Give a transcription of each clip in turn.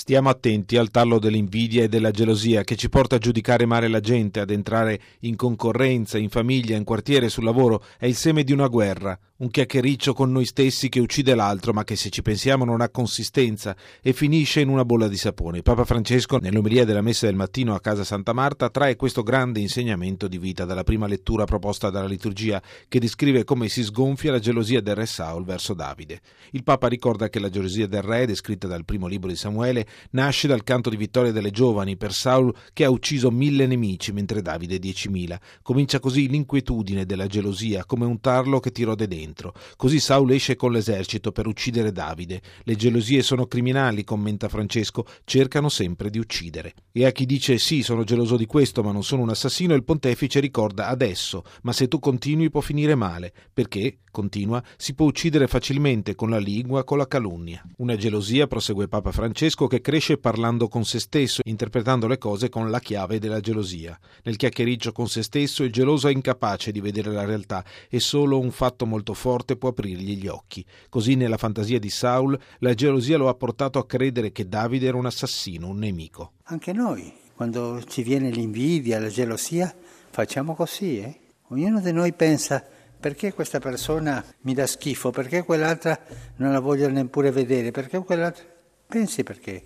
Stiamo attenti al tarlo dell'invidia e della gelosia che ci porta a giudicare male la gente, ad entrare in concorrenza, in famiglia, in quartiere, sul lavoro. È il seme di una guerra, un chiacchiericcio con noi stessi che uccide l'altro, ma che se ci pensiamo non ha consistenza e finisce in una bolla di sapone. Papa Francesco, nell'omelia della messa del mattino a casa Santa Marta, trae questo grande insegnamento di vita dalla prima lettura proposta dalla liturgia, che descrive come si sgonfia la gelosia del re Saul verso Davide. Il Papa ricorda che la gelosia del re, descritta dal primo libro di Samuele, nasce dal canto di vittoria delle giovani per Saul che ha ucciso mille nemici mentre Davide diecimila. Comincia così l'inquietudine della gelosia come un tarlo che ti rode dentro. Così Saul esce con l'esercito per uccidere Davide. Le gelosie sono criminali, commenta Francesco, cercano sempre di uccidere. E a chi dice sì, sono geloso di questo, ma non sono un assassino, il pontefice ricorda adesso, ma se tu continui può finire male, perché, continua, si può uccidere facilmente con la lingua, con la calunnia. Una gelosia, prosegue Papa Francesco, che cresce parlando con se stesso, interpretando le cose con la chiave della gelosia. Nel chiacchiericcio con se stesso il geloso è incapace di vedere la realtà e solo un fatto molto forte può aprirgli gli occhi. Così nella fantasia di Saul la gelosia lo ha portato a credere che Davide era un assassino, un nemico. Anche noi, quando ci viene l'invidia, la gelosia, facciamo così, eh? Ognuno di noi pensa perché questa persona mi dà schifo, perché quell'altra non la voglio neppure vedere, perché quell'altra... Pensi perché.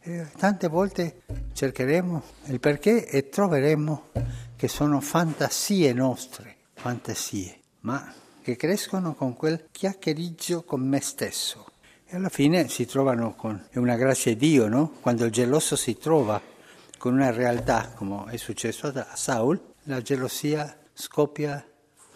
E tante volte cercheremo il perché e troveremo che sono fantasie nostre, fantasie, ma che crescono con quel chiacchiericcio con me stesso. E alla fine si trovano con... è una grazia di Dio, no? Quando il geloso si trova con una realtà, come è successo a Saul, la gelosia scoppia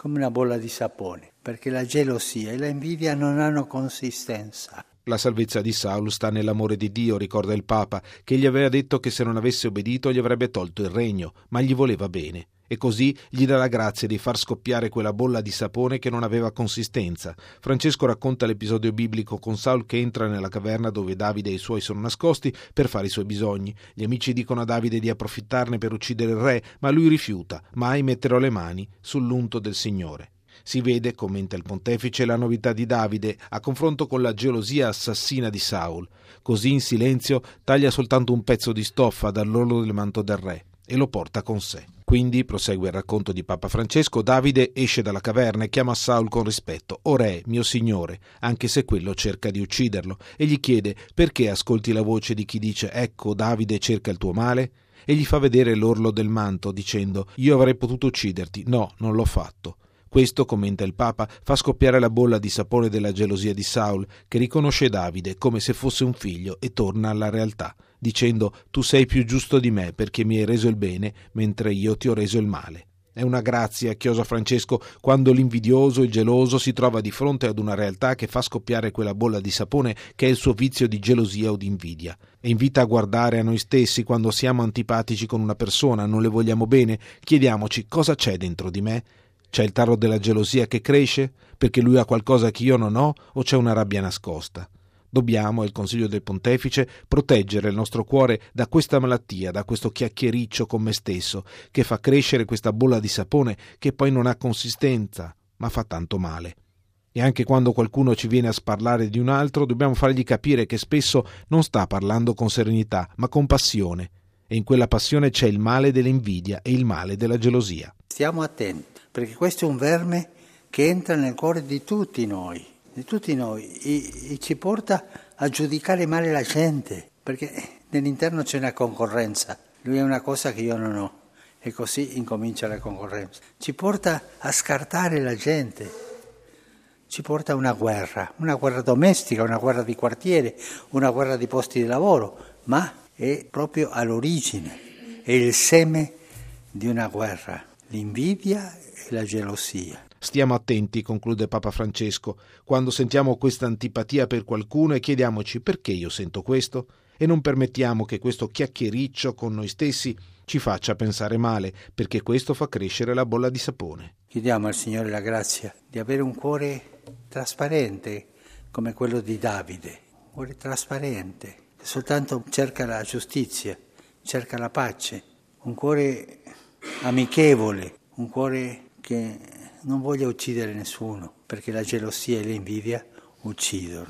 come una bolla di sapone, perché la gelosia e l'invidia non hanno consistenza. La salvezza di Saul sta nell'amore di Dio, ricorda il Papa, che gli aveva detto che se non avesse obbedito gli avrebbe tolto il regno, ma gli voleva bene. E così gli dà la grazia di far scoppiare quella bolla di sapone che non aveva consistenza. Francesco racconta l'episodio biblico con Saul che entra nella caverna dove Davide e i suoi sono nascosti per fare i suoi bisogni. Gli amici dicono a Davide di approfittarne per uccidere il re, ma lui rifiuta: mai metterò le mani sull'unto del Signore. Si vede, commenta il pontefice, la novità di Davide a confronto con la gelosia assassina di Saul. Così in silenzio taglia soltanto un pezzo di stoffa dall'orlo del manto del re e lo porta con sé. Quindi, prosegue il racconto di Papa Francesco, Davide esce dalla caverna e chiama Saul con rispetto, O re, mio signore, anche se quello cerca di ucciderlo, e gli chiede perché ascolti la voce di chi dice Ecco, Davide cerca il tuo male? E gli fa vedere l'orlo del manto, dicendo Io avrei potuto ucciderti. No, non l'ho fatto. Questo, commenta il Papa, fa scoppiare la bolla di sapone della gelosia di Saul, che riconosce Davide come se fosse un figlio e torna alla realtà, dicendo Tu sei più giusto di me perché mi hai reso il bene, mentre io ti ho reso il male. È una grazia, chiosa Francesco, quando l'invidioso, il geloso si trova di fronte ad una realtà che fa scoppiare quella bolla di sapone che è il suo vizio di gelosia o di invidia. E invita a guardare a noi stessi quando siamo antipatici con una persona, non le vogliamo bene, chiediamoci cosa c'è dentro di me c'è il tarlo della gelosia che cresce perché lui ha qualcosa che io non ho o c'è una rabbia nascosta? Dobbiamo, è il consiglio del pontefice, proteggere il nostro cuore da questa malattia, da questo chiacchiericcio con me stesso, che fa crescere questa bolla di sapone che poi non ha consistenza, ma fa tanto male. E anche quando qualcuno ci viene a sparlare di un altro, dobbiamo fargli capire che spesso non sta parlando con serenità, ma con passione. E in quella passione c'è il male dell'invidia e il male della gelosia. Stiamo attenti perché questo è un verme che entra nel cuore di tutti noi, di tutti noi, e, e ci porta a giudicare male la gente, perché nell'interno c'è una concorrenza, lui è una cosa che io non ho, e così incomincia la concorrenza. Ci porta a scartare la gente, ci porta a una guerra, una guerra domestica, una guerra di quartiere, una guerra di posti di lavoro, ma è proprio all'origine, è il seme di una guerra, l'invidia e la gelosia. Stiamo attenti, conclude Papa Francesco, quando sentiamo questa antipatia per qualcuno e chiediamoci perché io sento questo e non permettiamo che questo chiacchiericcio con noi stessi ci faccia pensare male, perché questo fa crescere la bolla di sapone. Chiediamo al Signore la grazia di avere un cuore trasparente come quello di Davide, un cuore trasparente, che soltanto cerca la giustizia, cerca la pace, un cuore amichevole, un cuore che non voglia uccidere nessuno, perché la gelosia e l'invidia uccidono.